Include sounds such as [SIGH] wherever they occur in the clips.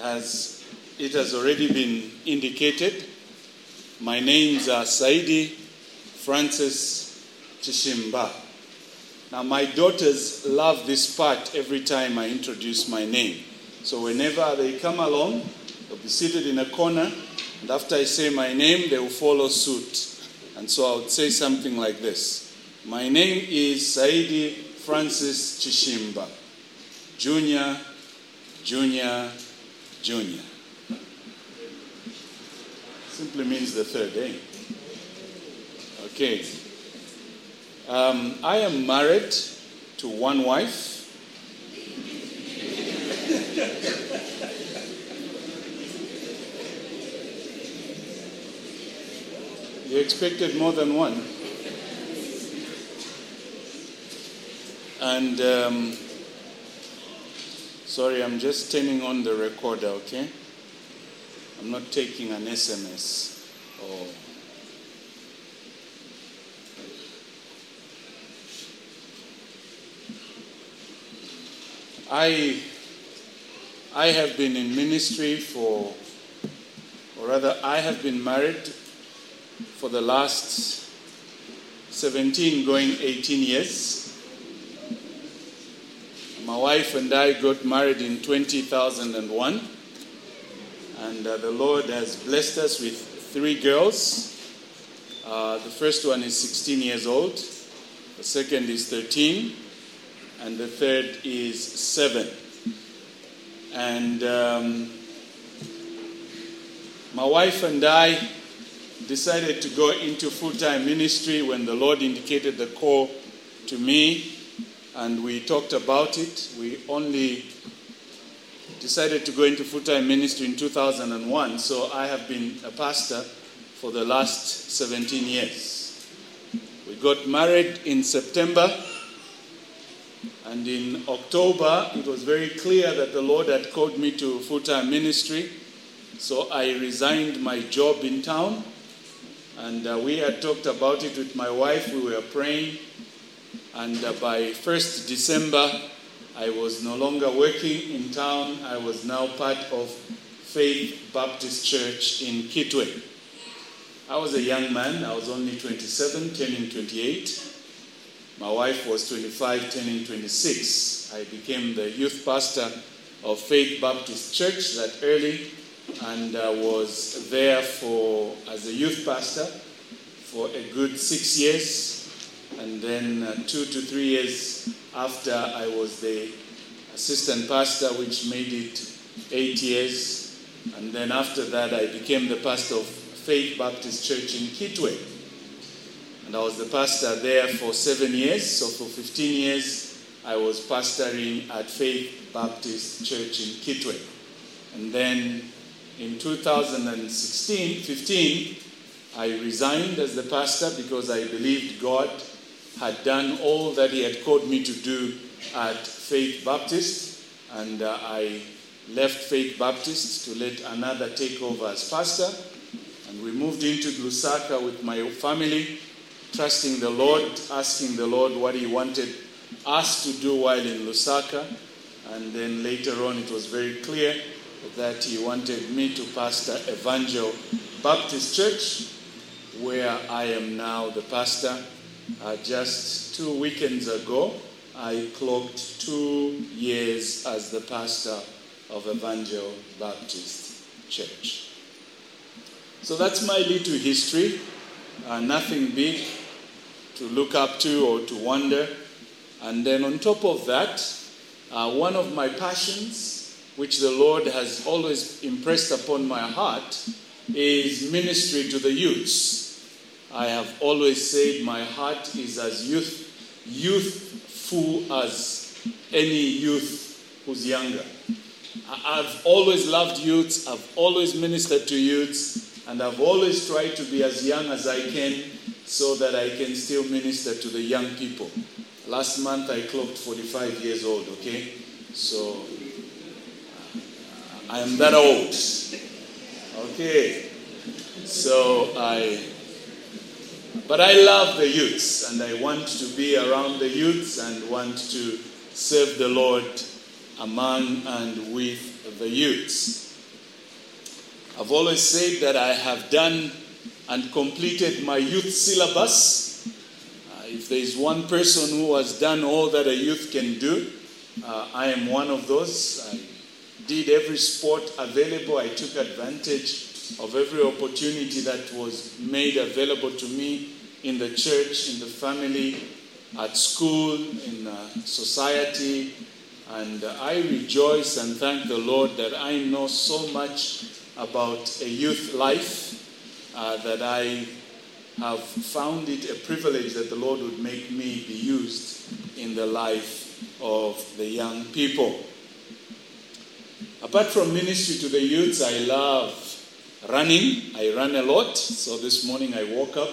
As it has already been indicated, my names are Saidi Francis Chishimba. Now, my daughters love this part every time I introduce my name. So, whenever they come along, they'll be seated in a corner, and after I say my name, they will follow suit. And so I would say something like this My name is Saidi Francis Chishimba, Junior, Junior, Junior. Simply means the third, eh? Okay. Um, I am married to one wife. You expected more than one. And um, sorry, I'm just turning on the recorder, okay? I'm not taking an SMS. I, I have been in ministry for, or rather, I have been married for the last 17, going 18 years. My wife and I got married in 2001, and uh, the Lord has blessed us with three girls. Uh, the first one is 16 years old, the second is 13, and the third is 7. And um, my wife and I decided to go into full time ministry when the Lord indicated the call to me, and we talked about it. We only decided to go into full time ministry in 2001, so I have been a pastor for the last 17 years. We got married in September, and in October, it was very clear that the Lord had called me to full time ministry, so I resigned my job in town and uh, we had talked about it with my wife. We were praying. And uh, by 1st December, I was no longer working in town. I was now part of Faith Baptist Church in Kitwe. I was a young man. I was only 27, turning 28. My wife was 25, turning 26. I became the youth pastor of Faith Baptist Church that early and uh, was there for as a youth pastor for a good six years, and then uh, two to three years after I was the assistant pastor, which made it eight years, and then after that I became the pastor of Faith Baptist Church in Kitwe, and I was the pastor there for seven years. So for 15 years I was pastoring at Faith Baptist Church in Kitwe, and then in 2016 15, I resigned as the pastor because I believed God had done all that He had called me to do at Faith Baptist, and uh, I left Faith Baptist to let another take over as pastor. And we moved into Lusaka with my family, trusting the Lord, asking the Lord what He wanted us to do while in Lusaka. And then later on, it was very clear that he wanted me to pastor Evangel Baptist Church, where I am now the pastor. Uh, just two weekends ago, I clocked two years as the pastor of Evangel Baptist Church. So that's my little history. Uh, nothing big to look up to or to wonder. And then on top of that, uh, one of my passions which the Lord has always impressed upon my heart is ministry to the youths. I have always said my heart is as youth, youthful as any youth who's younger. I've always loved youths, I've always ministered to youths, and I've always tried to be as young as I can so that I can still minister to the young people. Last month I clocked 45 years old, okay? So I am that old. Okay. So I, but I love the youths and I want to be around the youths and want to serve the Lord among and with the youths. I've always said that I have done and completed my youth syllabus. Uh, if there is one person who has done all that a youth can do, uh, I am one of those. I did every sport available. I took advantage of every opportunity that was made available to me in the church, in the family, at school, in uh, society. And uh, I rejoice and thank the Lord that I know so much about a youth life uh, that I have found it a privilege that the Lord would make me be used in the life of the young people. Apart from ministry to the youths, I love running. I run a lot. So this morning I woke up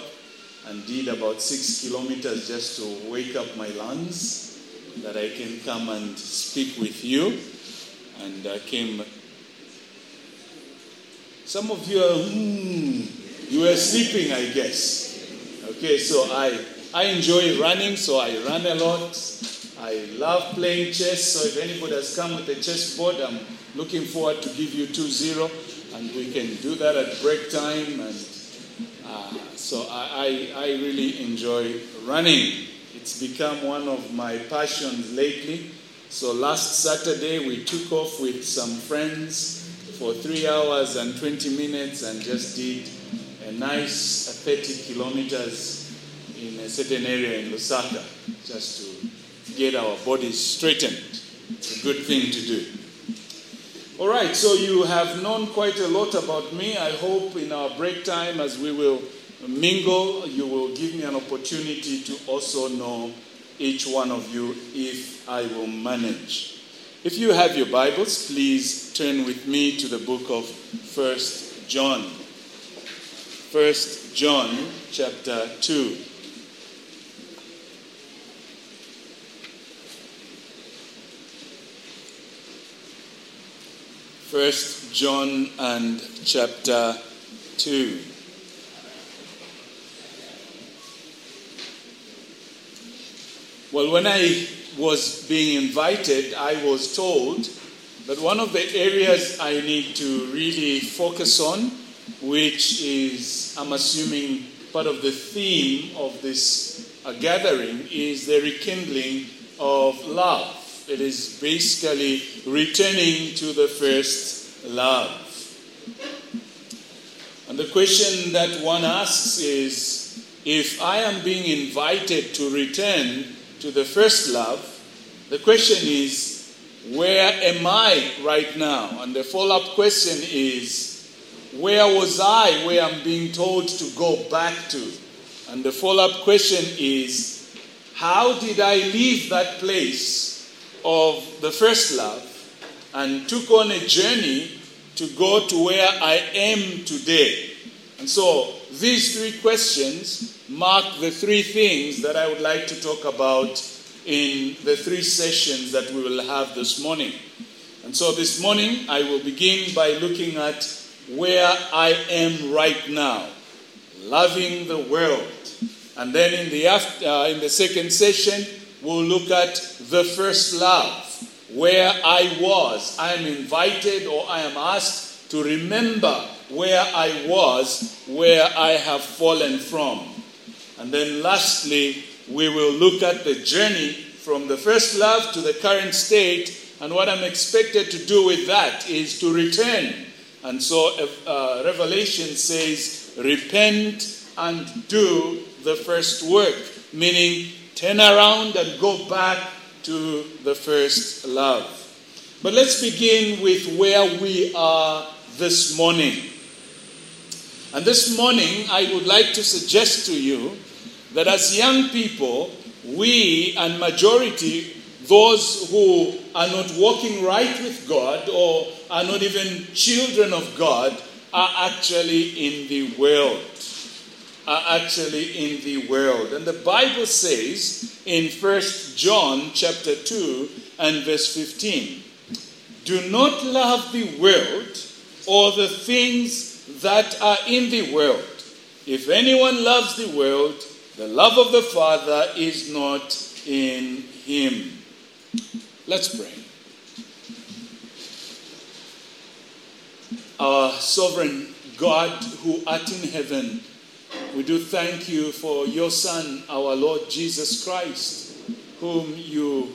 and did about six kilometers just to wake up my lungs that I can come and speak with you. And I came. Some of you are, hmm, you were sleeping, I guess. Okay, so I, I enjoy running, so I run a lot. I love playing chess, so if anybody has come with a chess board, I'm looking forward to give you 2-0, and we can do that at break time. And uh, so I, I, really enjoy running. It's become one of my passions lately. So last Saturday, we took off with some friends for three hours and 20 minutes and just did a nice 30 kilometers in a certain area in Lusaka just to get our bodies straightened. It's a good thing to do. All right, so you have known quite a lot about me. I hope in our break time, as we will mingle, you will give me an opportunity to also know each one of you if I will manage. If you have your Bibles, please turn with me to the book of First John. First John chapter 2. First John and chapter 2. Well, when I was being invited, I was told that one of the areas I need to really focus on, which is, I'm assuming, part of the theme of this uh, gathering, is the rekindling of love. It is basically returning to the first love. And the question that one asks is if I am being invited to return to the first love, the question is where am I right now? And the follow up question is where was I where I'm being told to go back to? And the follow up question is how did I leave that place of the first love and took on a journey to go to where I am today. And so these three questions mark the three things that I would like to talk about in the three sessions that we will have this morning. And so this morning I will begin by looking at where I am right now, loving the world. And then in the, after, uh, in the second session, we'll look at the first love, where I was. I am invited or I am asked to remember where I was, where I have fallen from. And then lastly, we will look at the journey from the first love to the current state. And what I'm expected to do with that is to return. And so uh, Revelation says, repent and do the first work, meaning turn around and go back to the first love. But let's begin with where we are this morning. And this morning, I would like to suggest to you that as young people, we and majority, those who are not walking right with God or are not even children of God, are actually in the world are actually in the world. And the Bible says in 1 John chapter 2 and verse 15, do not love the world or the things that are in the world. If anyone loves the world, the love of the Father is not in him. Let's pray. Our sovereign God who art in heaven, we do thank you for your Son, our Lord Jesus Christ, whom you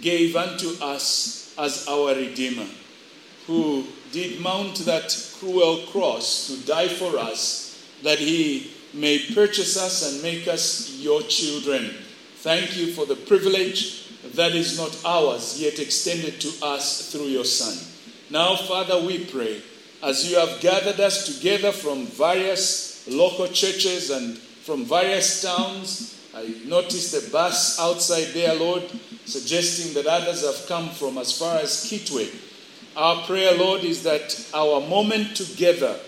gave unto us as our Redeemer, who did mount that cruel cross to die for us, that he may purchase us and make us your children. Thank you for the privilege that is not ours, yet extended to us through your Son. Now, Father, we pray, as you have gathered us together from various local churches and from various towns, I noticed a bus outside there, Lord, suggesting that others have come from as far as Kitwe. Our prayer, Lord, is that our moment together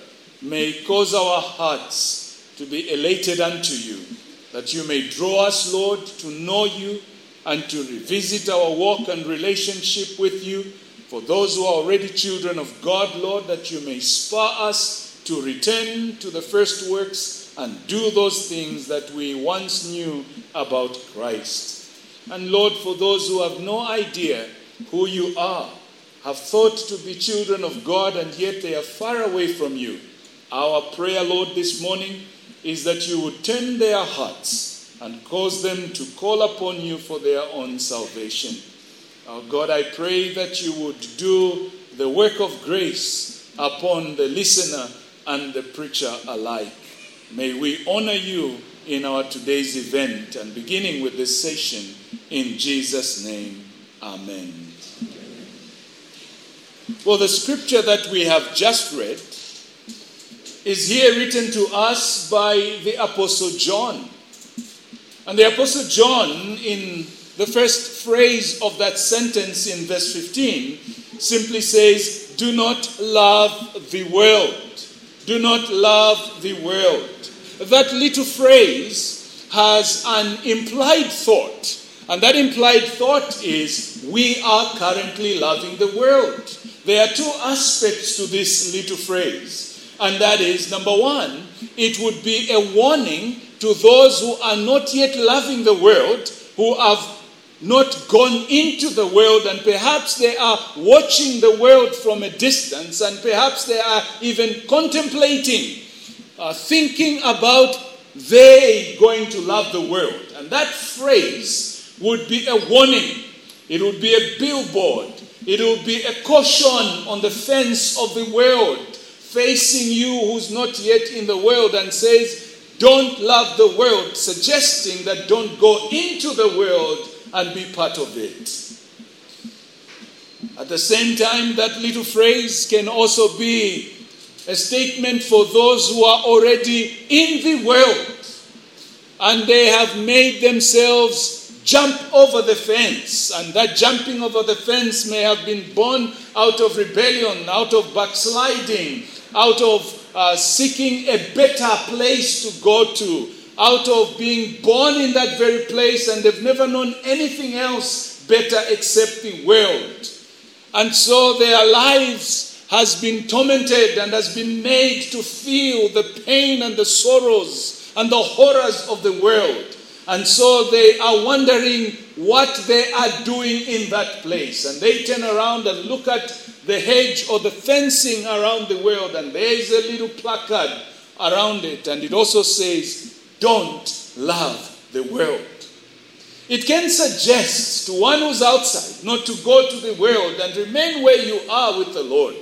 may cause our hearts to be elated unto you, that you may draw us, Lord, to know you and to revisit our walk and relationship with you. For those who are already children of God, Lord, that you may spur us to return to the first works and do those things that we once knew about Christ. And Lord, for those who have no idea who you are, have thought to be children of God and yet they are far away from you, our prayer, Lord, this morning is that you would turn their hearts and cause them to call upon you for their own salvation. Our God, I pray that you would do the work of grace upon the listener and the preacher alike. May we honor you in our today's event and beginning with this session in Jesus' name. Amen. Well, the scripture that we have just read is here written to us by the Apostle John. And the Apostle John, in the first phrase of that sentence in verse 15, simply says, Do not love the world. Do not love the world. That little phrase has an implied thought. And that implied thought is, We are currently loving the world. There are two aspects to this little phrase, and that is number one, it would be a warning to those who are not yet loving the world, who have not gone into the world, and perhaps they are watching the world from a distance, and perhaps they are even contemplating, uh, thinking about they going to love the world. And that phrase would be a warning, it would be a billboard it would be a caution on the fence of the world facing you who's not yet in the world and says, Don't love the world, suggesting that don't go into the world and be part of it. At the same time, that little phrase can also be a statement for those who are already in the world and they have made themselves jump over the fence. And that jumping over the fence may have been born out of rebellion, out of backsliding, out of uh, seeking a better place to go to, out of being born in that very place and they've never known anything else better except the world. And so their lives has been tormented and has been made to feel the pain and the sorrows and the horrors of the world. And so they are wondering what they are doing in that place. And they turn around and look at the hedge or the fencing around the world, and there is a little placard around it, and it also says, Don't love the world. It can suggest to one who's outside not to go to the world and remain where you are with the Lord.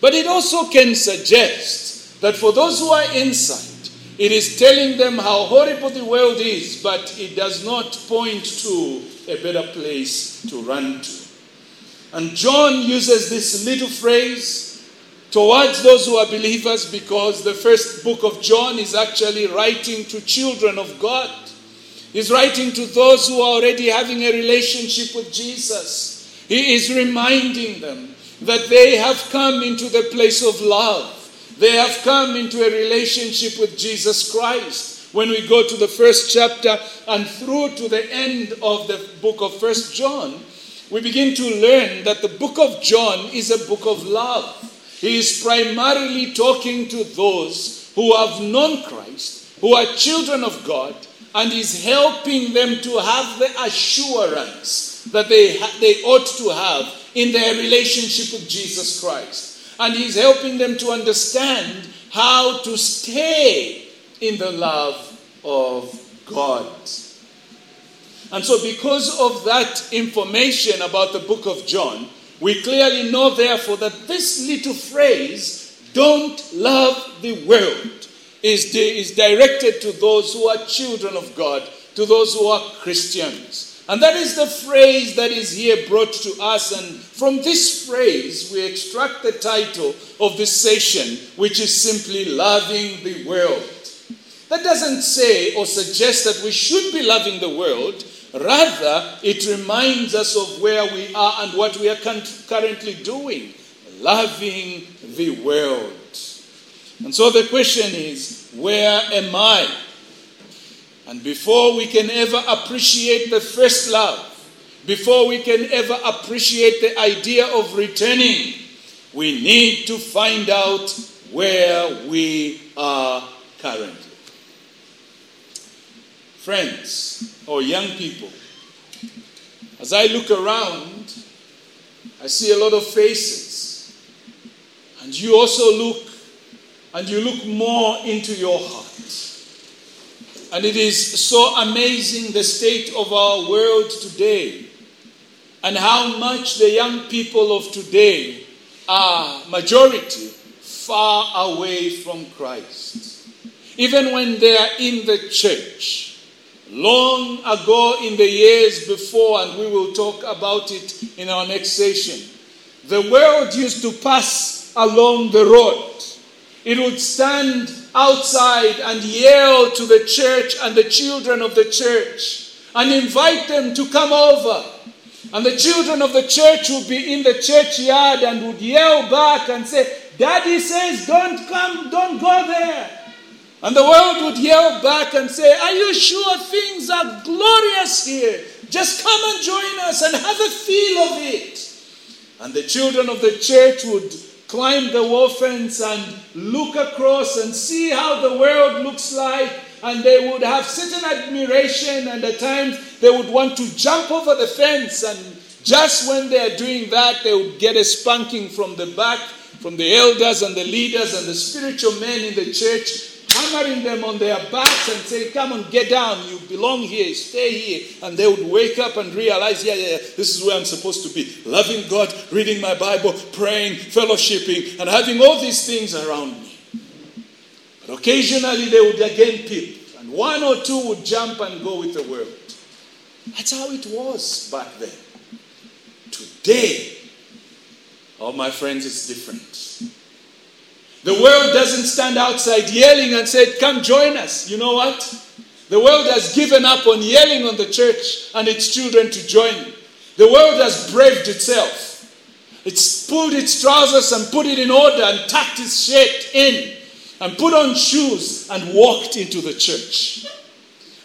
But it also can suggest that for those who are inside, it is telling them how horrible the world is, but it does not point to a better place to run to. And John uses this little phrase towards those who are believers because the first book of John is actually writing to children of God. He's writing to those who are already having a relationship with Jesus. He is reminding them that they have come into the place of love they have come into a relationship with Jesus Christ. When we go to the first chapter and through to the end of the book of First John, we begin to learn that the book of John is a book of love. He is primarily talking to those who have known Christ, who are children of God, and is helping them to have the assurance that they, ha- they ought to have in their relationship with Jesus Christ. and he's helping them to understand how to stay in the love of God. And so, because of that information about the book of John, we clearly know, therefore, that this little phrase, don't love the world, is, is directed to those who are children of God, to those who are Christians. And that is the phrase that is here brought to us. And from this phrase, we extract the title of this session, which is simply Loving the World. That doesn't say or suggest that we should be loving the world. Rather, it reminds us of where we are and what we are currently doing loving the world. And so the question is where am I? And before we can ever appreciate the first love, before we can ever appreciate the idea of returning, we need to find out where we are currently. Friends or young people, as I look around, I see a lot of faces. And you also look and you look more into your heart. And it is so amazing the state of our world today and how much the young people of today are majority far away from Christ. Even when they are in the church, long ago in the years before, and we will talk about it in our next session, the world used to pass along the road it would stand outside and yell to the church and the children of the church and invite them to come over. And the children of the church would be in the churchyard and would yell back and say, Daddy says, don't come, don't go there. And the world would yell back and say, Are you sure things are glorious here? Just come and join us and have a feel of it. And the children of the church would climb the wall fence and look across and see how the world looks like. And they would have certain admiration, and at times they would want to jump over the fence. And just when they're doing that, they would get a spanking from the back, from the elders and the leaders and the spiritual men in the church hammering them on their backs and saying, Come on, get down. You belong here. Stay here. And they would wake up and realize, Yeah, yeah, yeah, this is where I'm supposed to be. Loving God, reading my Bible, praying, fellowshipping, and having all these things around me. But occasionally they would again peep, and one or two would jump and go with the world. That's how it was back then. Today, all my friends, it's different. The world doesn't stand outside yelling and say, Come join us. You know what? The world has given up on yelling on the church and its children to join. The world has braved itself. It's pulled its trousers and put it in order and tucked its shirt in and put on shoes and walked into the church.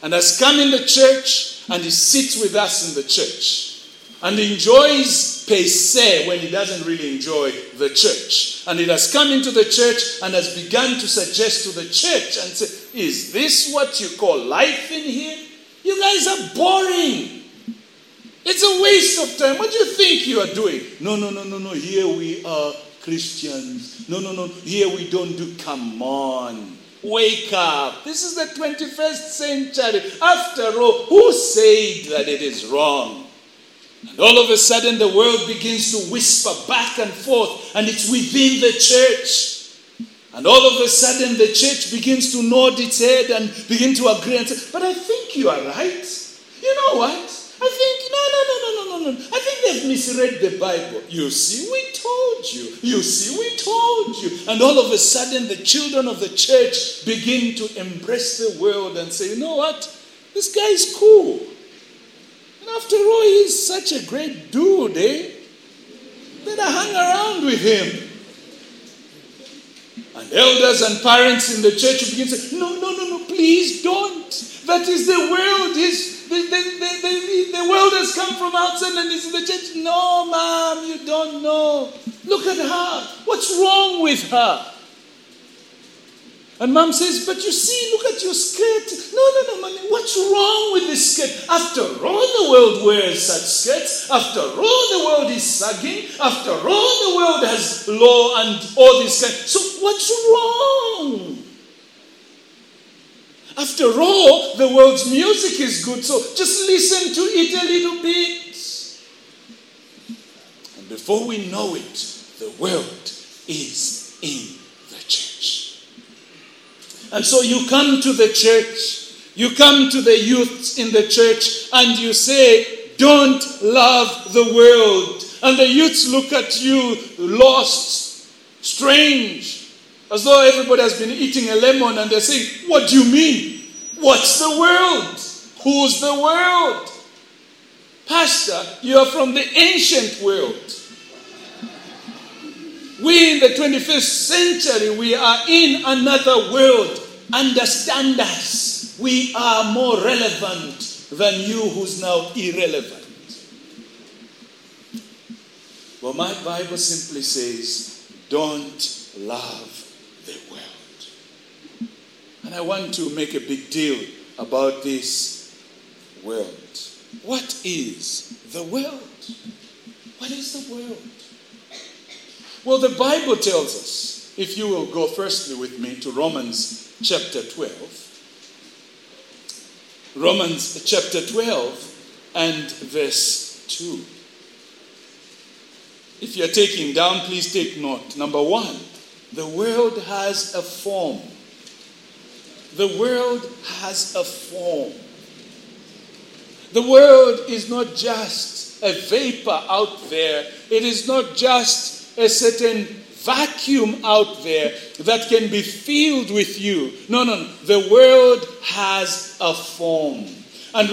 And has come in the church and he sits with us in the church and enjoys per se when he doesn't really enjoy the church. And it has come into the church and has begun to suggest to the church and say, Is this what you call life in here? You guys are boring. It's a waste of time. What do you think you are doing? No, no, no, no, no. Here we are Christians. No, no, no. Here we don't do. Come on. Wake up. This is the 21st century. After all, who said that it is wrong? And all of a sudden, the world begins to whisper back and forth, and it's within the church. And all of a sudden, the church begins to nod its head and begin to agree and say, But I think you are right. You know what? I think, no, no, no, no, no, no, no. I think they've misread the Bible. You see, we told you. You see, we told you. And all of a sudden, the children of the church begin to embrace the world and say, You know what? This guy is cool. After all, he's such a great dude, eh? Better hang around with him. And elders and parents in the church begin to say, No, no, no, no, please don't. That is the world. Is the, the, the, the world has come from outside and is in the church. No, ma'am, you don't know. Look at her. What's wrong with her? And mom says, But you see, look at your skirt. No, no, no, mommy, what's wrong with this skirt? After all, the world wears such skirts. After all, the world is sagging. After all, the world has law and all this kind. So, what's wrong? After all, the world's music is good, so just listen to it a little bit. And before we know it, the world is in. And so you come to the church, you come to the youth in the church, and you say, Don't love the world. And the youths look at you lost, strange, as though everybody has been eating a lemon, and they say, What do you mean? What's the world? Who's the world? Pastor, you are from the ancient world. We in the 21st century, we are in another world. Understand us. We are more relevant than you who's now irrelevant. Well, my Bible simply says, don't love the world. And I want to make a big deal about this world. What is the world? What is the world? Well, the Bible tells us, if you will go firstly with me to Romans chapter 12. Romans chapter 12 and verse 2. If you're taking down, please take note. Number one, the world has a form. The world has a form. The world is not just a vapor out there, it is not just a certain vacuum out there that can be filled with you. No, no, no. The world has a form. And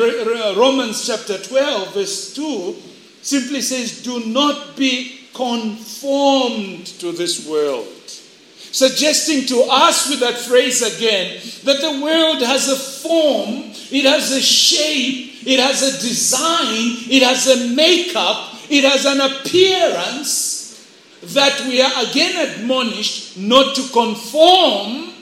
Romans chapter 12, verse 2 simply says, Do not be conformed to this world. Suggesting to us with that phrase again that the world has a form, it has a shape, it has a design, it has a makeup, it has an appearance that we are again admonished not to conform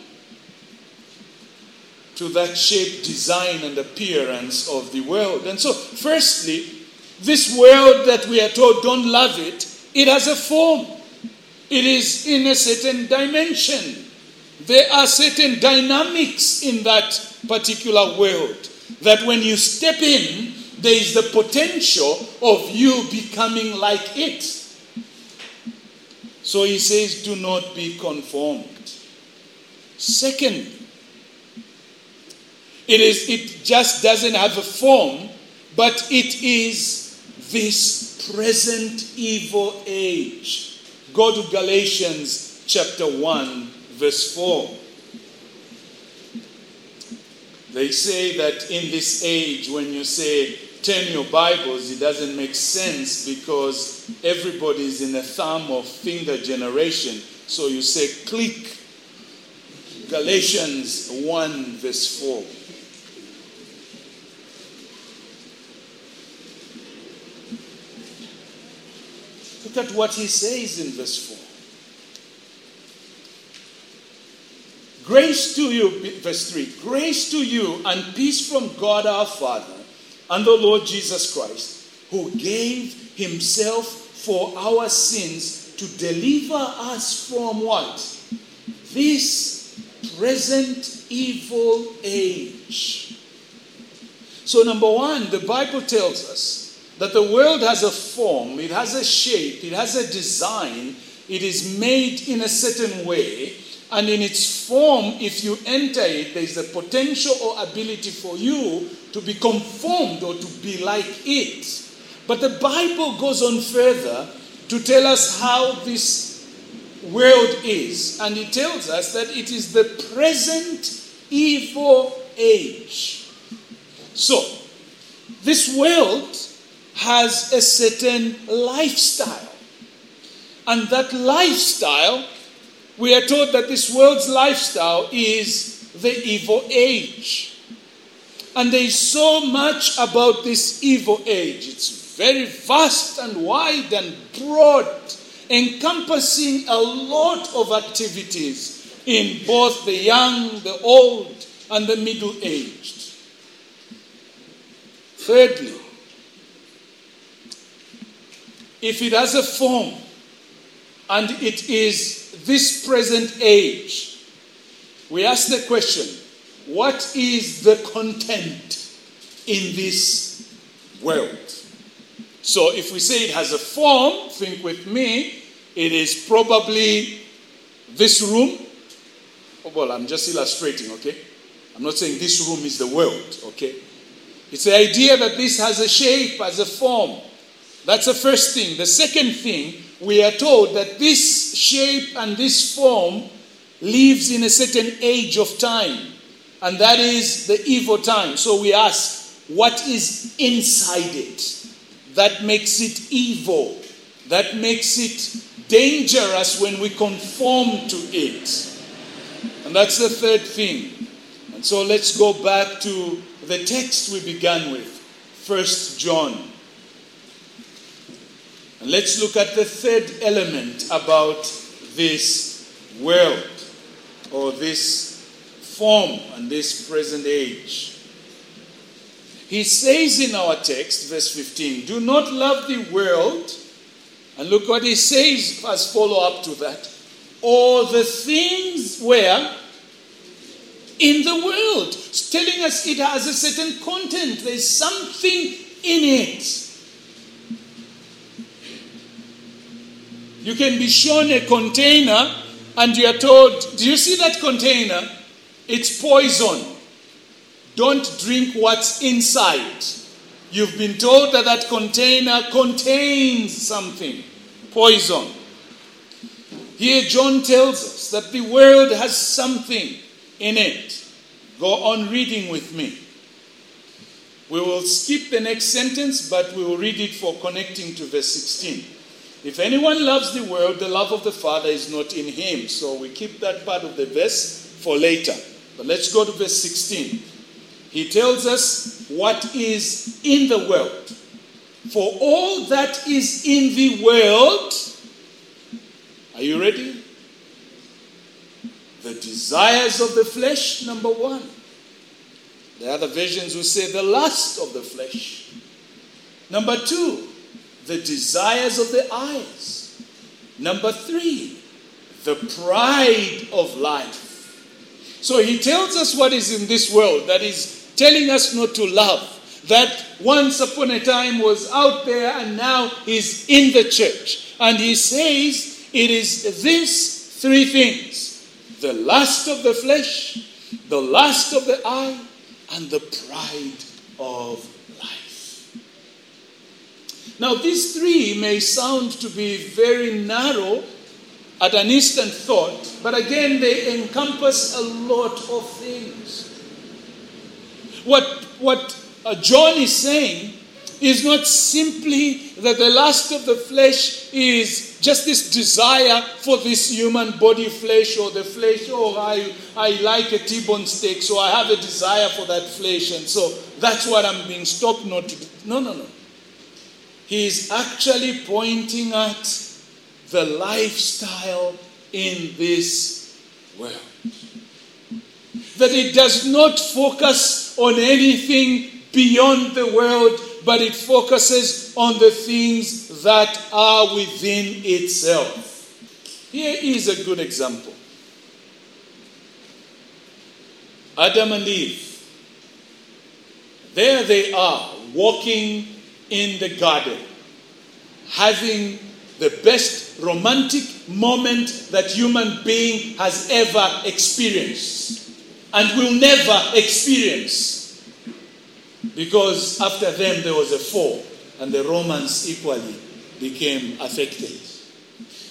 to that shape, design, and appearance of the world. And so, firstly, this world that we are told don't love it, it has a form. It is in a certain dimension. There are certain dynamics in that particular world that when you step in, there is the potential of you becoming like it. So he says, do not be conformed. Second, it is it just doesn't have a form, but it is this present evil age. Go to Galatians chapter 1, verse 4. They say that in this age, when you say turn your Bibles, it doesn't make sense because everybody is in a thumb or finger generation. So you say click. Galatians 1, verse 4. Look at what he says in verse 4. Grace to you, verse 3 grace to you and peace from God our Father and the Lord Jesus Christ, who gave himself for our sins to deliver us from what? This present evil age. So, number one, the Bible tells us that the world has a form, it has a shape, it has a design, it is made in a certain way, and in its form, if you enter it, there's the potential or ability for you to be conformed or to be like it. But the Bible goes on further to tell us how this world is. And it tells us that it is the present evil age. So, this world has a certain lifestyle. And that lifestyle we are told that this world's lifestyle is the evil age. And there is so much about this evil age. It's very vast and wide and broad, encompassing a lot of activities in both the young, the old, and the middle aged. Thirdly, if it has a form and it is this present age, we ask the question what is the content in this world? So if we say it has a form, think with me, it is probably this room. Oh, well, I'm just illustrating, okay? I'm not saying this room is the world, okay? It's the idea that this has a shape, has a form. That's the first thing. The second thing, we are told that this shape and this form lives in a certain age of time, and that is the evil time. So we ask, what is inside it that makes it evil, that makes it dangerous when we conform to it? And that's the third thing. And so let's go back to the text we began with, First John. And let's look at the third element about this world or this form and this present age. He says in our text, verse 15, do not love the world. And look what he says as follow up to that. Or the things where in the world. It's telling us it has a certain content. There's something in it. You can be shown a container and you are told, Do you see that container? It's poison. Don't drink what's inside. You've been told that that container contains something poison. Here, John tells us that the world has something in it. Go on reading with me. We will skip the next sentence, but we will read it for connecting to verse 16. If anyone loves the world, the love of the Father is not in him. So we keep that part of the verse for later. But let's go to verse 16. He tells us what is in the world. For all that is in the world, are you ready? The desires of the flesh, number one. The other versions will say the lust of the flesh. Number two, the desires of the eyes. Number three, the pride of life. So he tells us what is in this world that is telling us not to love. That once upon a time was out there and now is in the church. And he says it is these three things the lust of the flesh, the lust of the eye, and the pride of. Now, these three may sound to be very narrow at an instant thought, but again, they encompass a lot of things. What, what uh, John is saying is not simply that the lust of the flesh is just this desire for this human body flesh or the flesh, oh, I, I like a T-bone steak, so I have a desire for that flesh, and so that's what I'm being stopped not to do. No, no, no. He is actually pointing at the lifestyle in this world. That it does not focus on anything beyond the world but it focuses on the things that are within itself. Here is a good example Adam and Eve. There they are, walking in the garden, having the best romantic moment that human being has ever experienced and will never experience. Because after them there was a fall, and the Romans equally became affected.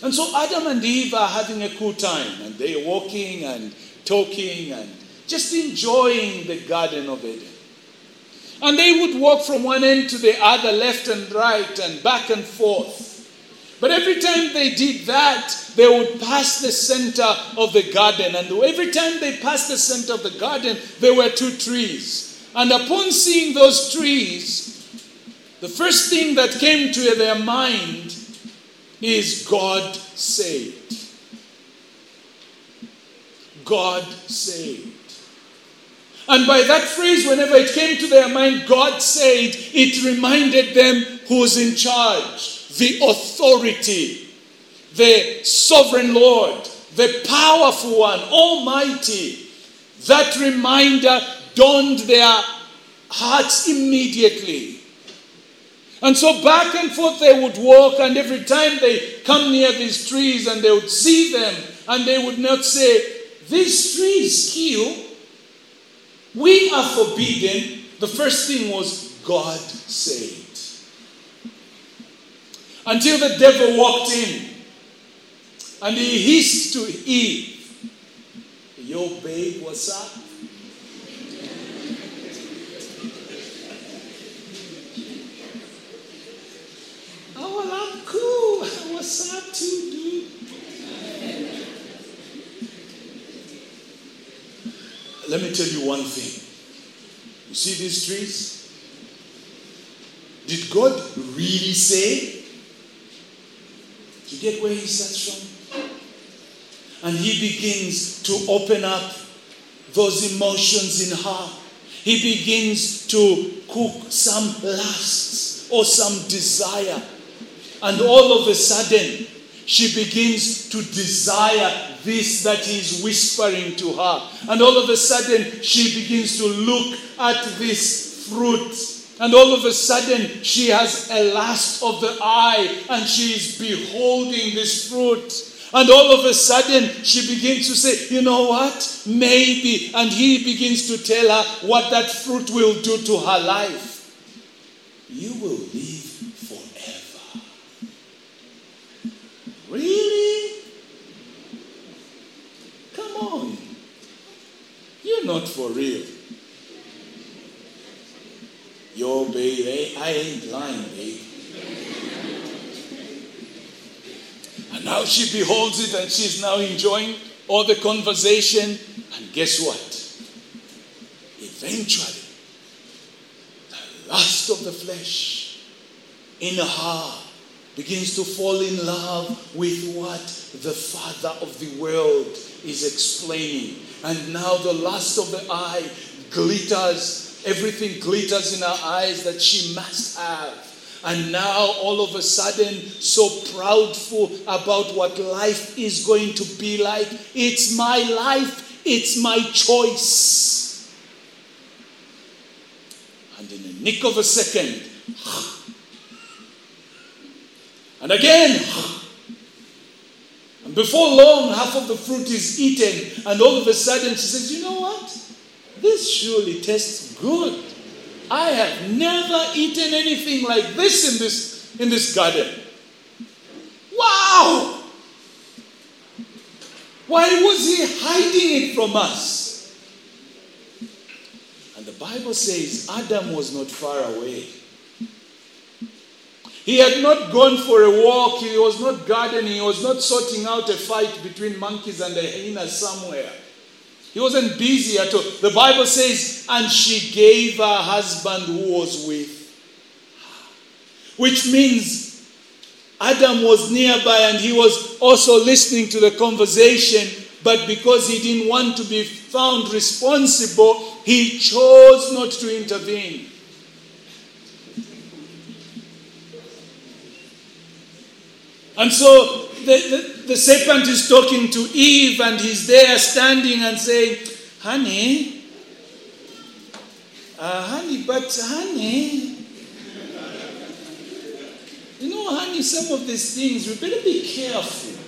And so Adam and Eve are having a cool time, and they're walking and talking and just enjoying the Garden of Eden. And they would walk from one end to the other, left and right, and back and forth. But every time they did that, they would pass the center of the garden. And every time they passed the center of the garden, there were two trees. And upon seeing those trees, the first thing that came to their mind is God said. God said. And by that phrase, whenever it came to their mind, God said, it reminded them who's in charge, the authority, the sovereign Lord, the powerful one, almighty. That reminder dawned their hearts immediately. And so back and forth they would walk, and every time they come near these trees and they would see them, and they would not say, These trees kill, we are forbidden. The first thing was, God said. Until the devil walked in and he hissed to Eve, Yo, babe, what's up? Oh, well, I'm cool. What's up, too, dude? Let me tell you one thing. You see these trees? Did God really say? You get where he starts from? And he begins to open up those emotions in her. He begins to cook some lusts or some desire and all of a sudden, she begins to desire this that whispering to her. And all of a sudden, she begins to look at this fruit. And all of a sudden, she has a lust of the eye and she is beholding this fruit. And all of a sudden, she begins to say, You know what? Maybe. And he begins to tell her what that fruit will do to her life. You will live Really? Come on. You're not for real. Yo, babe, eh? I ain't lying, babe. And now she beholds it and she's now enjoying all the conversation. And guess what? Eventually, the lust of the flesh in her begins to fall in love with what the Father of the world is explaining. And now the lust of the eye glitters, everything glitters in her eyes that she must have. And now, all of a sudden, so proudful about what life is going to be like. It's my life, it's my choice. And in a nick of a second, and again, and before long, half of the fruit is eaten, and all of a sudden she says, You know what? This surely tastes good. I have never eaten anything like this in this, in this garden. Wow! Why was he hiding it from us? And the Bible says Adam was not far away. He had not gone for a walk, he was not gardening, he was not sorting out a fight between monkeys and a hyena somewhere. He wasn't busy at all. The Bible says, and she gave her husband who was with. Which means Adam was nearby and he was also listening to the conversation, but because he didn't want to be found responsible, he chose not to intervene. And so the, the, the, serpent is talking to Eve, and he's there standing and saying, Honey, uh, honey, but honey, you know, honey, some of these things, we better be careful.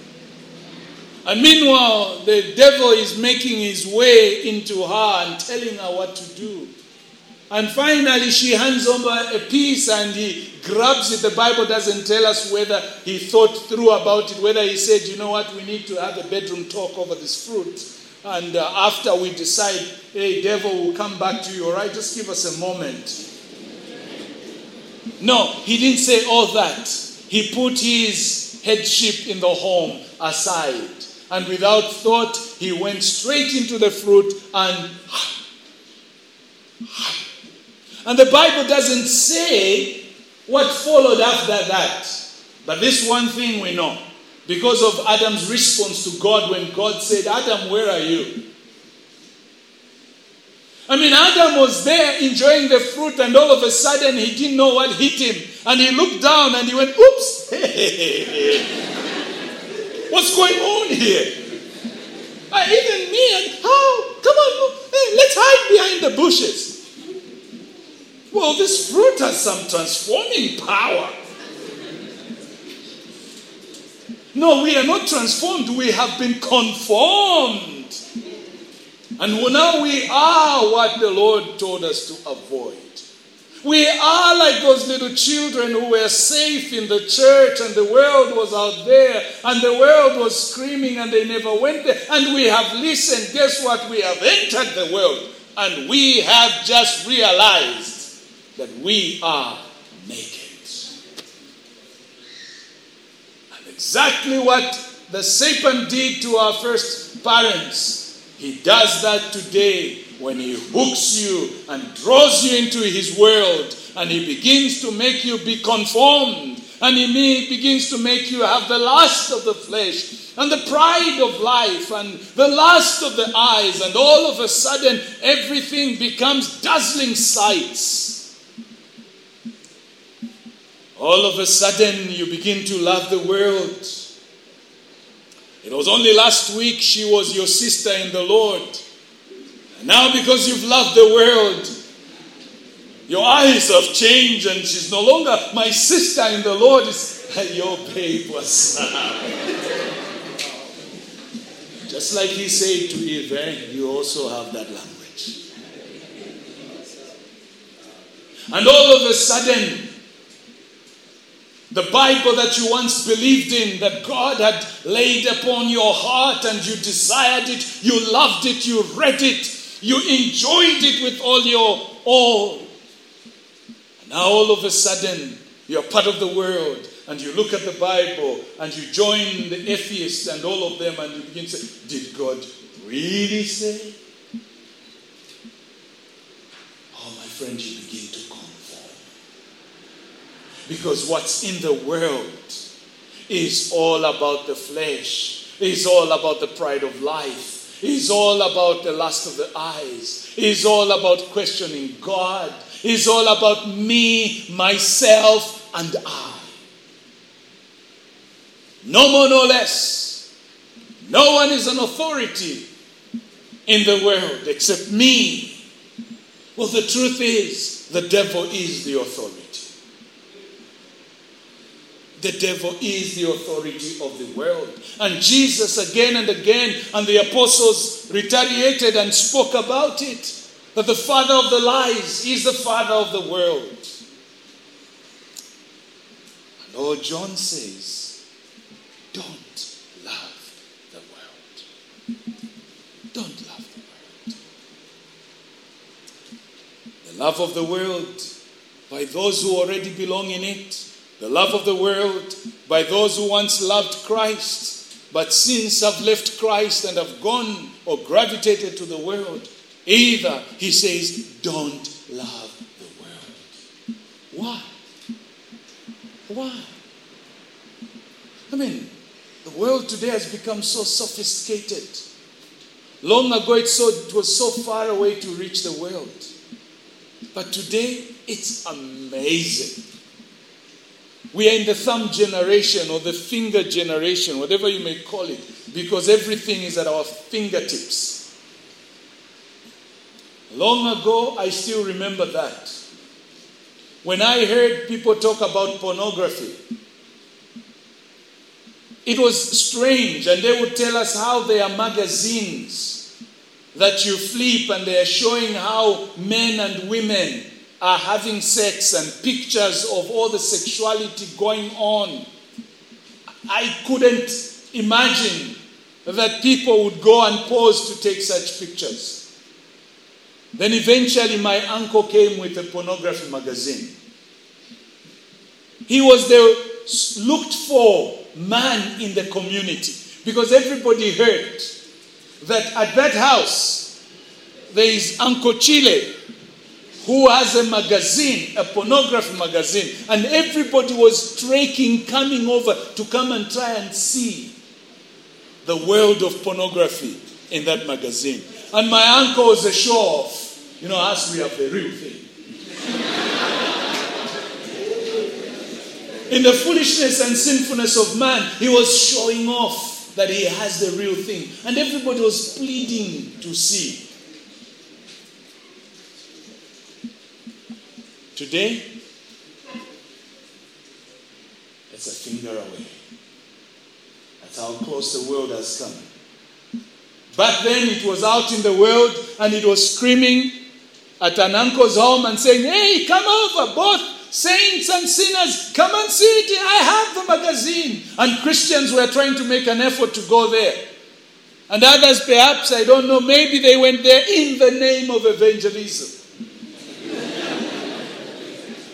And meanwhile, the devil is making his way into her and telling her what to do. And finally, she hands over a piece and he grabs it. The Bible doesn't tell us whether he thought through about it, whether he said, you know what, we need to have a bedroom talk over this fruit. And uh, after we decide, hey, devil, we'll come back to you, all right? Just give us a moment. No, he didn't say all that. He put his headship in the home aside. And without thought, he went straight into the fruit and and the Bible doesn't say what followed after that. But this one thing we know. Because of Adam's response to God when God said, Adam, where are you? I mean, Adam was there enjoying the fruit, and all of a sudden he didn't know what hit him. And he looked down and he went, Oops! [LAUGHS] What's going on here? Uh, even me and how? Come on, hey, let's hide behind the bushes. Well, this fruit has some transforming power. No, we are not transformed, we have been conformed. And now we are what the Lord told us to avoid. We are like those little children who were safe in the church and the world was out there and the world was screaming and they never went there. And we have listened. Guess what? We have entered the world and we have just realized that we are naked. And exactly what the serpent did to our first parents he does that today when He hooks you and draws you into His world and He begins to make you be conformed and He begins to make you have the lust of the flesh and the pride of life and the lust of the eyes, and all of a sudden everything becomes dazzling sights. All of a sudden you begin to love the world. It was only last week she was your sister in the Lord. And now, because you've loved the world, your eyes have changed, and she's no longer my sister in the Lord. It's your was. Just like he said to Eve, eh, you also have that language. And all of a sudden, the Bible that you once believed in, that God had laid upon your heart and you desired it, you loved it, you read it, you enjoyed it with all your all. Now all of a sudden, you're part of the world and you look at the Bible and you join the atheists and all of them and you begin to say, Did God really say? Oh, my friend, you begin to because what's in the world is all about the flesh, is all about the pride of life, is all about the lust of the eyes, is all about questioning God, is all about me, myself, and I. No more, no less. No one is an authority in the world except me. Well, the truth is, the devil is the authority. The devil is the authority of the world. And Jesus again and again, and the apostles retaliated and spoke about it that the father of the lies is the father of the world. And all John says, don't love the world. Don't love the world. The love of the world by those who already belong in it the love of the world by those who once loved Christ, but since have left Christ and have gone or gravitated to the world. Either, he says, don't love the world. Why? Why? I mean, the world today has become so sophisticated. Long ago, it, so, it was so far away to reach the world. But today, it's amazing. We are in the thumb generation or the finger generation, whatever you may call it, because everything is at our fingertips. Long ago, I still remember that. When I heard people talk about pornography, it was strange, and they would tell us how there are magazines that you flip and they are showing how men and women are having sex and pictures of all the sexuality going on. I couldn't imagine that people would go and pose to take such pictures. Then eventually, my uncle came with a pornography magazine. He was the looked for man in the community because everybody heard that at that house there is Uncle Chile who has a magazine, a pornography magazine, and everybody was trekking, coming over to come and try and see the world of pornography in that magazine. And my uncle was a show off. You know, us, we have the real thing. In the foolishness and sinfulness of man, he was showing off that he has the real thing. And everybody was pleading to see. Today, it's a finger away. That's how close the world has come. Back then, it was out in the world and it was screaming at an uncle's home and saying, Hey, come over, both saints and sinners, come and see it. I have the magazine. And Christians were trying to make an effort to go there. And others, perhaps, I don't know, maybe they went there in the name of evangelism.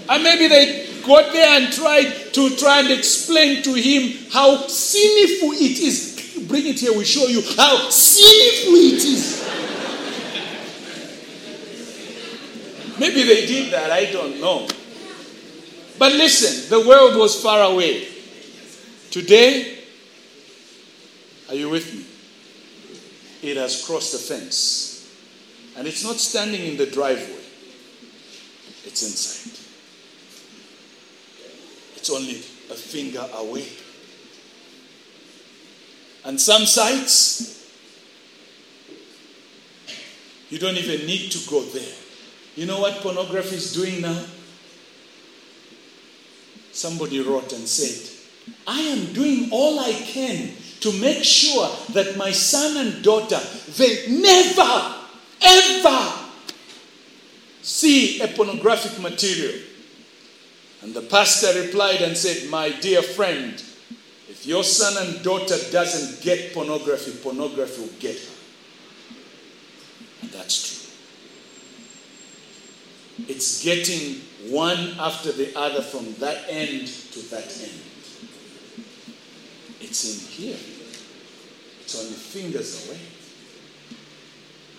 And maybe they got there and tried to try and explain to him how sinful it is. Bring it here, we show you how sinful it is. maybe they did that, I don't know. But listen, the world was far away. Today, are you with me? It has crossed the fence. And it's not standing in the driveway, it's inside. It's only a finger away. And some sites, you don't even need to go there. You know what pornography is doing now? Somebody wrote and said, I am doing all I can to make sure that my son and daughter, they never, ever see a pornographic material. And the pastor replied and said, My dear friend, if your son and daughter doesn't get pornography, pornography will get her. And that's true. It's getting one after the other from that end to that end. It's in here. It's only fingers away.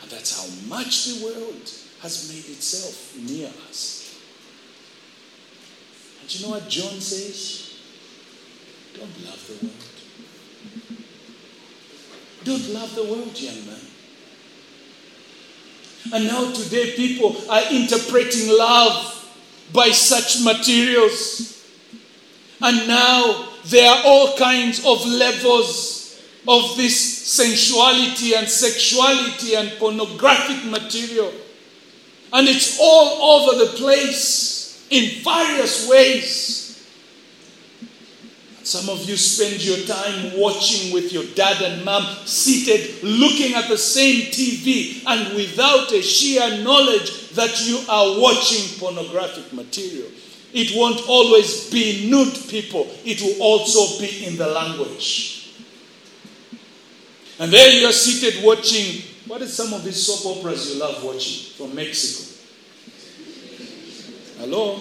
And that's how much the world has made itself near us. And you know what John says? Don't love the world. Don't love the world, young man. And now today people are interpreting love by such materials. And now there are all kinds of levels of this sensuality and sexuality and pornographic material. And it's all over the place in various ways. Some of you spend your time watching with your dad and mom seated looking at the same TV and without a sheer knowledge that you are watching pornographic material. It won't always be nude people, it will also be in the language. And there you are seated watching. What are some of these soap operas you love watching from Mexico? Hello?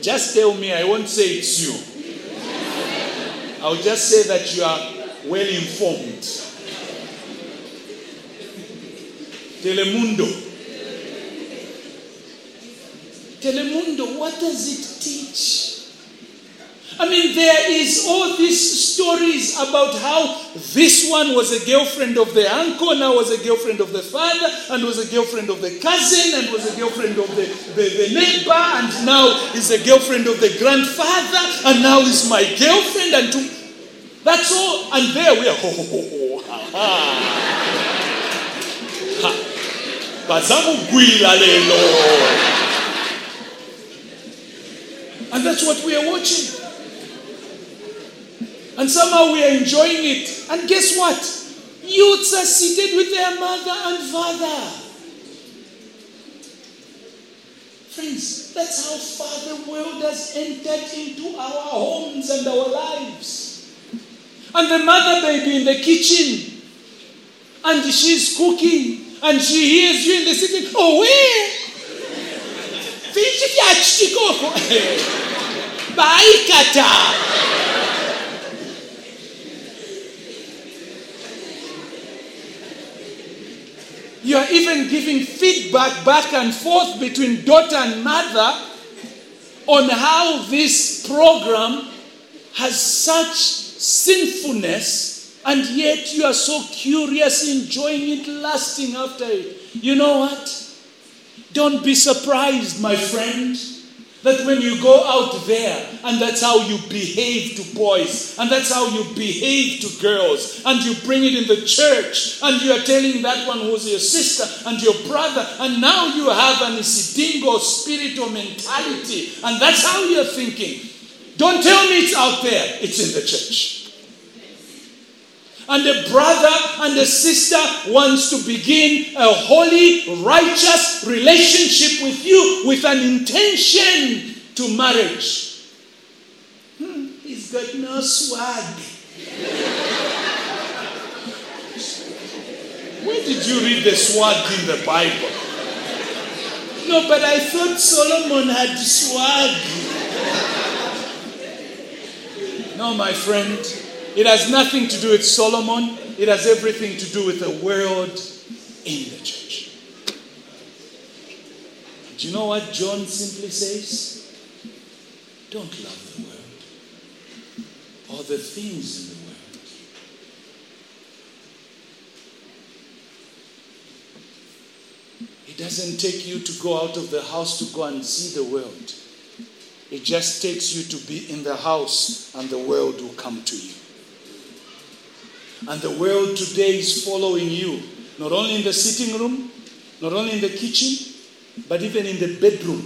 Just tell me, I won't say it's you. I'll just say that you are well informed. Telemundo. Telemundo, what does it teach? I mean, there is all these stories about how this one was a girlfriend of the uncle, now was a girlfriend of the father, and was a girlfriend of the cousin, and was a girlfriend of the, the, the neighbor, and now is a girlfriend of the grandfather, and now is my girlfriend, and to that's all. And there we are. Ho, ho, ho. Ha, ha. Bazamugwila. And that's what we are watching. And somehow we are enjoying it. And guess what? Youths are seated with their mother and father. Friends, that's how far the world has entered into our homes and our lives. And the mother baby in the kitchen. And she's cooking. And she hears you in the sitting. Oh, where? Vipi vya chikoko? Baikata. You are even giving feedback back and forth between daughter and mother on how this program has such sinfulness, and yet you are so curious, enjoying it, lasting after it. You know what? Don't be surprised, my friend, that when you go out there and that's how you behave to boys and that's how you behave to girls and you bring it in the church and you are telling that one who's your sister and your brother and now you have an isidingo spiritual mentality and that's how you're thinking. Don't tell me it's out there, it's in the church. And a brother and a sister wants to begin a holy, righteous relationship with you with an intention to marriage. Hmm, he's got no swag. Where did you read the swag in the Bible? No, but I thought Solomon had swag. No, my friend. It has nothing to do with Solomon, it has everything to do with the world in the church. Do you know what John simply says? Don't love the world or the things in the world. It doesn't take you to go out of the house to go and see the world. It just takes you to be in the house and the world will come to you. And the world today is following you, not only in the sitting room, not only in the kitchen, but even in the bedroom.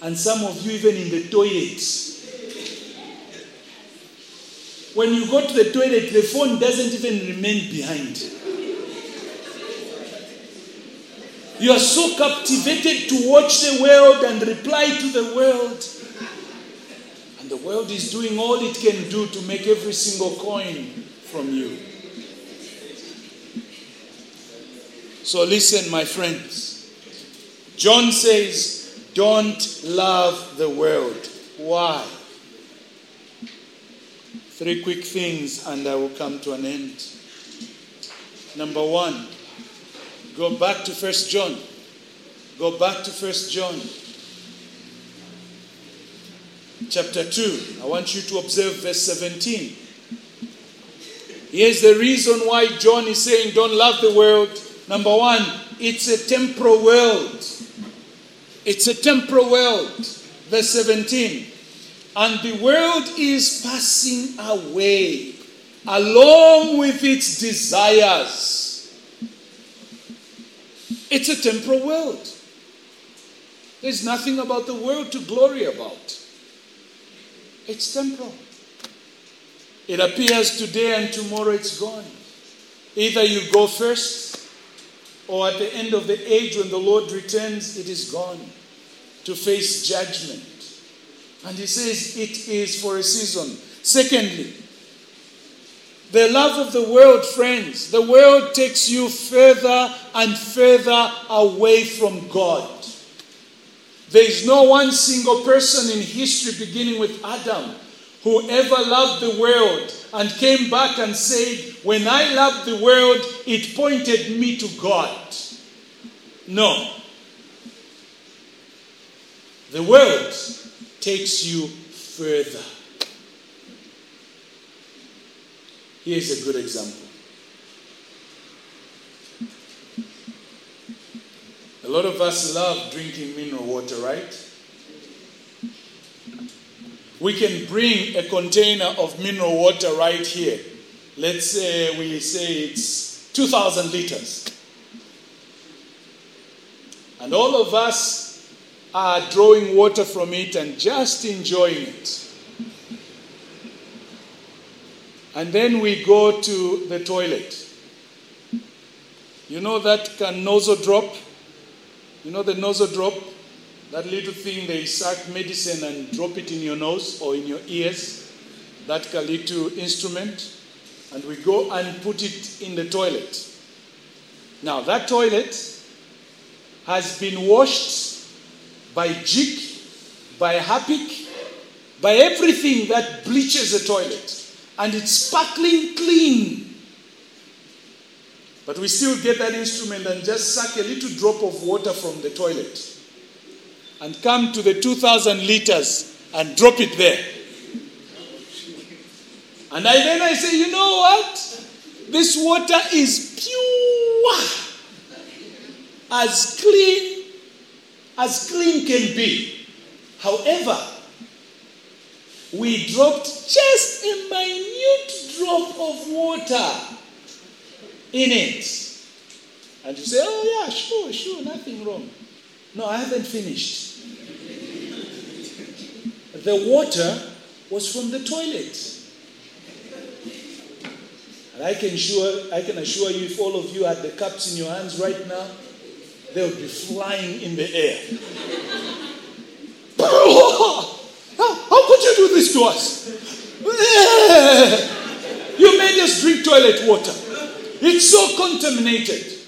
And some of you, even in the toilets. When you go to the toilet, the phone doesn't even remain behind. You are so captivated to watch the world and reply to the world. And the world is doing all it can do to make every single coin from you. So listen, my friends. John says, don't love the world. Why? Three quick things, and I will come to an end. Number one, go back to First John. Go back to First John. Chapter 2. I want you to observe verse 17. Here's the reason why John is saying, Don't love the world. Number one, it's a temporal world. It's a temporal world. Verse 17. And the world is passing away along with its desires. It's a temporal world. There's nothing about the world to glory about. It's temporal. It appears today and tomorrow it's gone. Either you go first, or at the end of the age when the Lord returns, it is gone to face judgment. And he says it is for a season. Secondly, the love of the world, friends, the world takes you further and further away from God. There is no one single person in history, beginning with Adam, Whoever loved the world and came back and said, When I loved the world, it pointed me to God. No. The world takes you further. Here's a good example. A lot of us love drinking mineral water, right? We can bring a container of mineral water right here. Let's say we say it's 2,000 liters. And all of us are drawing water from it and just enjoying it. And then we go to the toilet. You know that can nozzle drop? You know the nozzle drop? That little thing they suck medicine and drop it in your nose or in your ears, that little instrument, and we go and put it in the toilet. Now, that toilet has been washed by Jik, by Harpic, by everything that bleaches a toilet, and it's sparkling clean. But we still get that instrument and just suck a little drop of water from the toilet and come to the 2,000 liters and drop it there. And I, then I say, you know what? This water is pure. as clean as clean can be. However, we dropped just a minute drop of water in it. And you say, oh, yeah, sure, sure, nothing wrong. No, I haven't finished. The water was from the toilet. And I can, sure, I can assure you, if all of you had the cups in your hands right now, they would be flying in the air. [LAUGHS] how, how could you do this to us? [LAUGHS] You made us drink toilet water. It's so contaminated.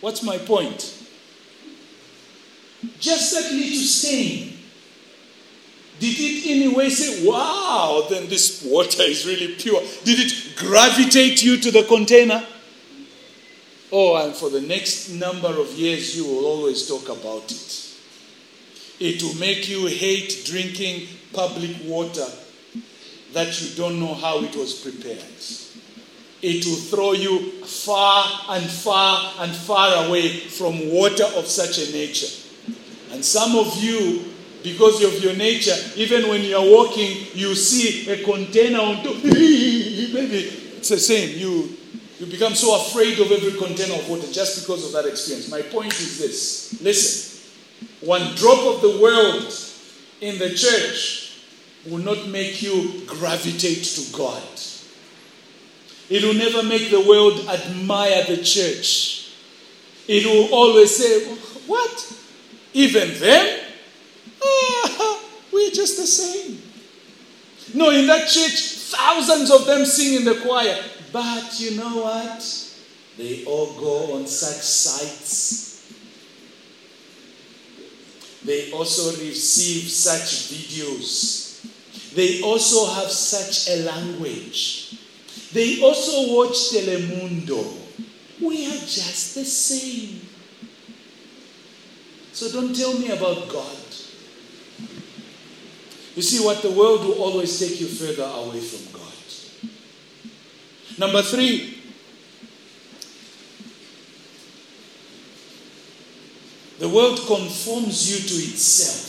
What's my point? Just that little stain. Did it in any way say, wow, then this water is really pure? Did it gravitate you to the container? Oh, and for the next number of years, you will always talk about it. It will make you hate drinking public water that you don't know how it was prepared. It will throw you far and far and far away from water of such a nature. And some of you, because of your nature, even when you're walking, you see a container on top. [LAUGHS] Maybe it's the same. You you become so afraid of every container of water just because of that experience. My point is this listen, one drop of the world in the church will not make you gravitate to God. It will never make the world admire the church. It will always say, What? Even them? Ah, we're just the same. No, in that church, thousands of them sing in the choir. But you know what? They all go on such sites. They also receive such videos. They also have such a language. They also watch Telemundo. We are just the same. So don't tell me about God. You see what? The world will always take you further away from God. Number three, the world conforms you to itself.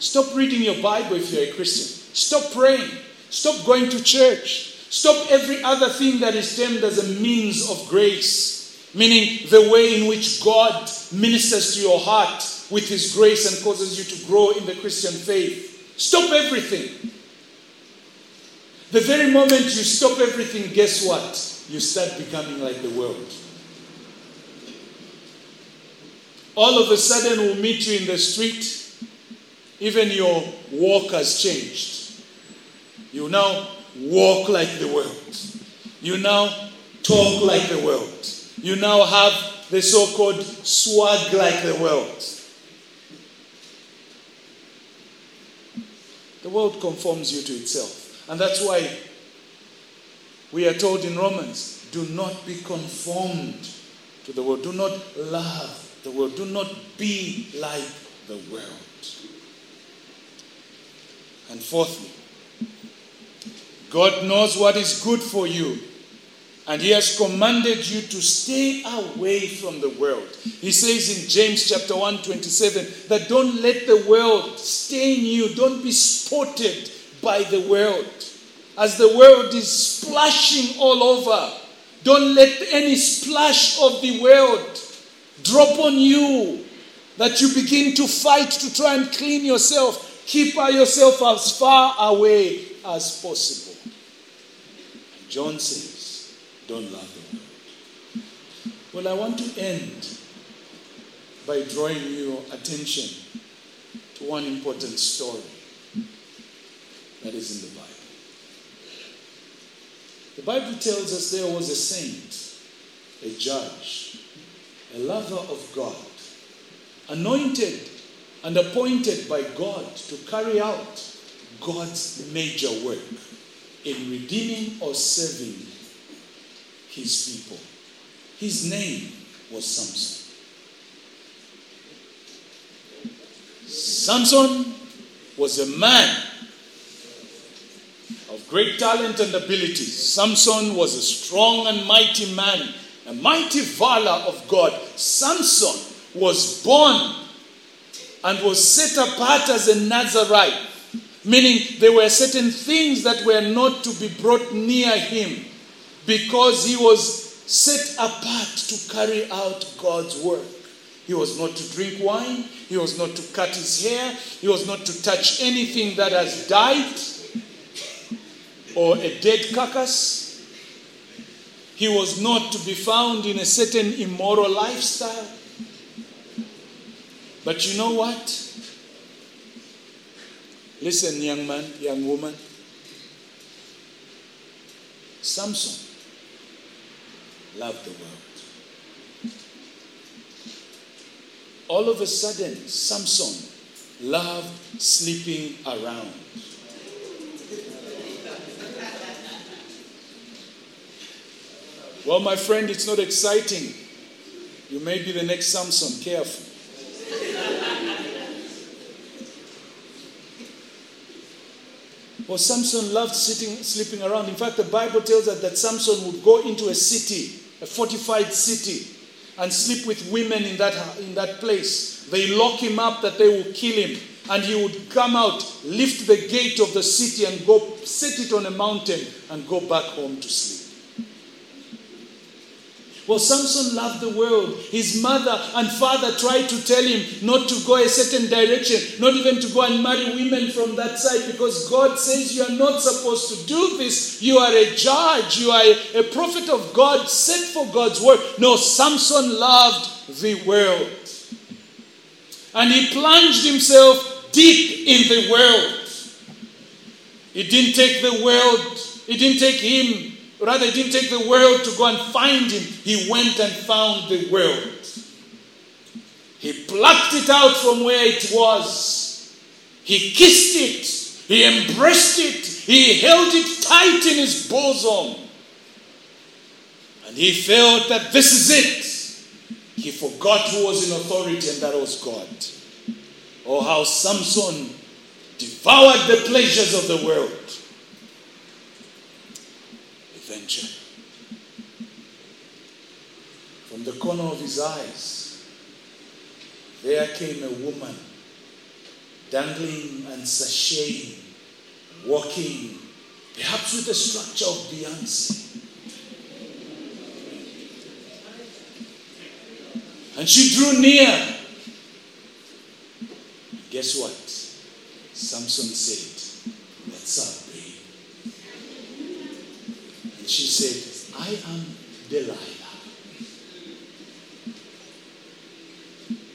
Stop reading your Bible if you're a Christian. Stop praying. Stop going to church. Stop every other thing that is termed as a means of grace, meaning the way in which God ministers to your heart with His grace and causes you to grow in the Christian faith. Stop everything. The very moment you stop everything, guess what? You start becoming like the world. All of a sudden, we'll meet you in the street. Even your walk has changed. You now walk like the world. You now talk like the world. You now have the so called swag like the world. The world conforms you to itself. And that's why we are told in Romans do not be conformed to the world. Do not love the world. Do not be like the world. And fourthly, God knows what is good for you. And he has commanded you to stay away from the world. He says in James chapter 1, 27, that don't let the world stain you. Don't be spotted by the world. As the world is splashing all over, don't let any splash of the world drop on you that you begin to fight to try and clean yourself. Keep yourself as far away as possible. John says, don't love the world. Well, I want to end by drawing your attention to one important story that is in the Bible. The Bible tells us there was a saint, a judge, a lover of God, anointed and appointed by God to carry out God's major work in redeeming or serving his people. His name was Samson. Samson was a man of great talent and ability. Samson was a strong and mighty man, a mighty valor of God. Samson was born and was set apart as a Nazarite, meaning there were certain things that were not to be brought near him because he was set apart to carry out God's work. He was not to drink wine, he was not to cut his hair, he was not to touch anything that has died or a dead carcass. He was not to be found in a certain immoral lifestyle. But you know what? Listen, young man, young woman. Samson loved the world. All of a sudden, Samson loved sleeping around. Well, my friend, it's not exciting. You may be the next Samson. Careful. Well, Samson loved sitting, sleeping around. In fact, the Bible tells us that Samson would go into a city, a fortified city, and sleep with women in that, in that place. They lock him up that they will kill him. And he would come out, lift the gate of the city, and go set it on a mountain and go back home to sleep. Well, Samson loved the world. His mother and father tried to tell him not to go a certain direction, not even to go and marry women from that side, because God says you are not supposed to do this. You are a judge, you are a, prophet of God, sent for God's word. No, Samson loved the world. And he plunged himself deep in the world. It didn't take the world, it didn't take him Rather, he didn't take the world to go and find him. He went and found the world. He plucked it out from where it was. He kissed it. He embraced it. He held it tight in his bosom. And he felt that this is it. He forgot who was in authority, and that was God. Oh, how Samson devoured the pleasures of the world From the corner of his eyes, there came a woman dangling and sashaying, walking, perhaps with the structure of Beyonce. And she drew near. Guess what? Samson said, What's up? She said, I am Delilah.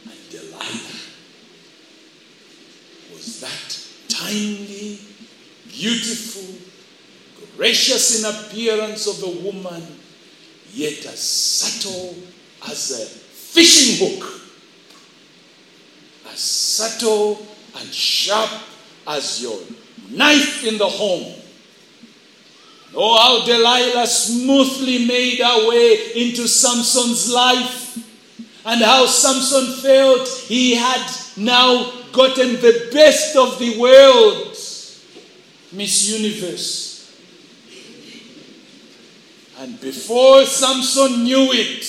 And Delilah was that timely, beautiful, gracious in appearance of a woman, yet as subtle as a fishing hook, as subtle and sharp as your knife in the home Oh, how Delilah smoothly made her way into Samson's life, and how Samson felt he had now gotten the best of the world. Miss Universe. And before Samson knew it,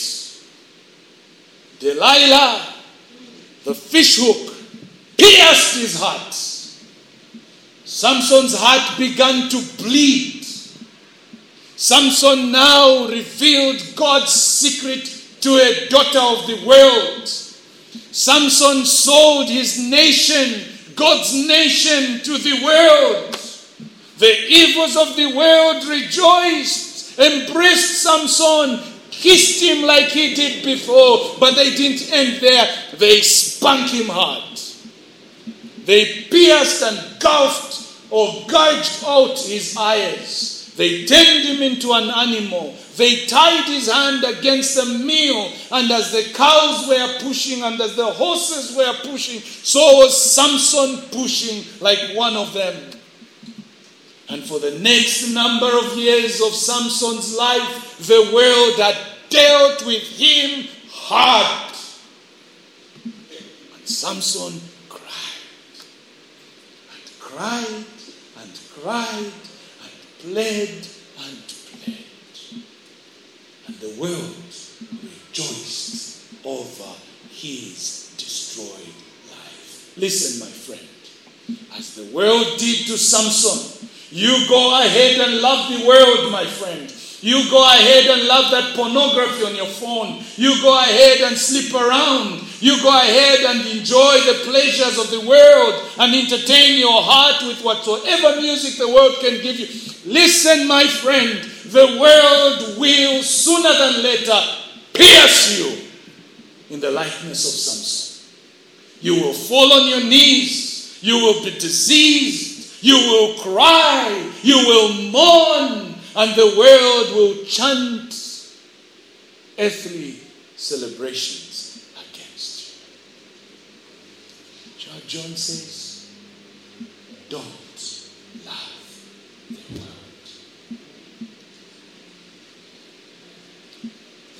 Delilah, the fishhook, pierced his heart. Samson's heart began to bleed. Samson now revealed God's secret to a daughter of the world. Samson sold his nation, God's nation, to the world. The evils of the world rejoiced, embraced Samson, kissed him like he did before, but they didn't end there. They spanked him hard. They pierced and gouged or gouged out his eyes. They turned him into an animal. They tied his hand against the mill, and as the cows were pushing and as the horses were pushing, so was Samson pushing like one of them. And for the next number of years of Samson's life, the world had dealt with him hard. And Samson cried and cried and cried pled and pled. And the world rejoiced over his destroyed life. Listen, my friend, as the world did to Samson, you go ahead and love the world, my friend. You go ahead and love that pornography on your phone. You go ahead and sleep around. You go ahead and enjoy the pleasures of the world and entertain your heart with whatsoever music the world can give you. Listen, my friend, the world will sooner than later pierce you in the likeness of Samson. You will fall on your knees. You will be diseased. You will cry. You will mourn. And the world will chant earthly celebrations against John says, don't love the world.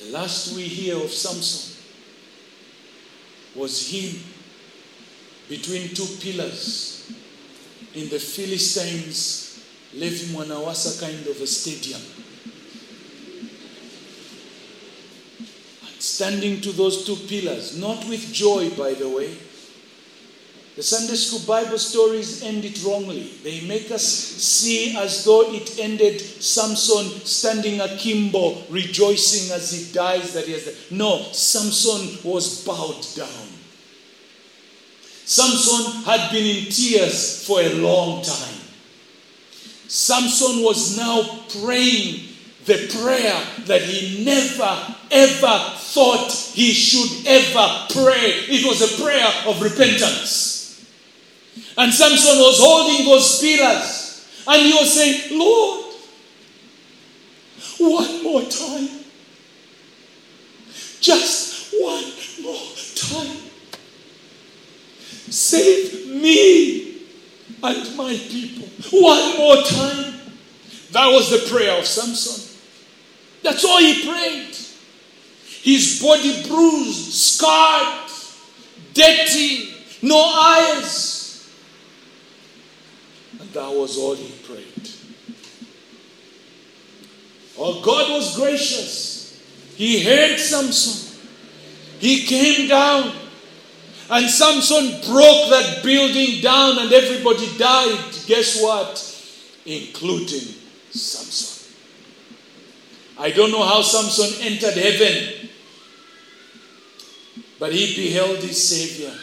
The last we hear of Samson was him between two pillars in the Philistines' Levy Mwanawasa kind of a stadium. And standing to those two pillars, not with joy, by the way. The Sunday school Bible stories end it wrongly. They make us see as though it ended Samson standing akimbo, rejoicing as he dies that he has. Died. No, Samson was bowed down. Samson had been in tears for a long time. Samson was now praying the prayer that he never ever thought he should ever pray. It was a prayer of repentance. And Samson was holding those pillars and he was saying, Lord, one more time. Just one more time. Save me and my people. One more time. That was the prayer of Samson. That's all he prayed. His body bruised, scarred, dirty, no eyes. That was all he prayed. Oh, God was gracious. He heard Samson. He came down. And Samson broke that building down and everybody died. Guess what? Including Samson. I don't know how Samson entered heaven, but he beheld his Savior.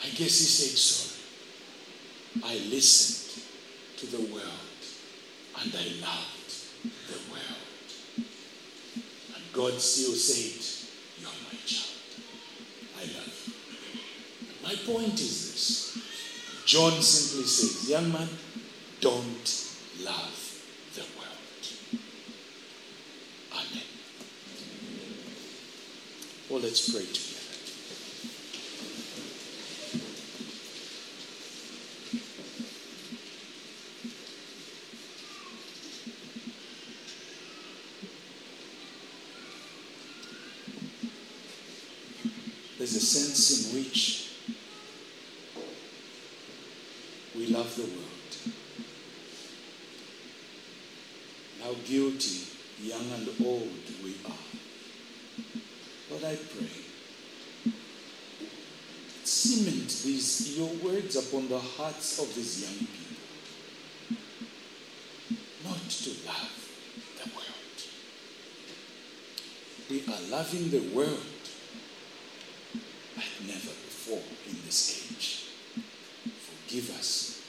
I guess he said, Sorry. I listened to the world and I loved the world. And God still said, You're my child. I love you. My point is this John simply says, Young man, don't love the world. Amen. Well, let's pray together. There's a sense in which we love the world. How guilty, young and old, we are. But I pray, cement these your words upon the hearts of these young people, not to love the world. We are loving the world like never before in this age. Forgive us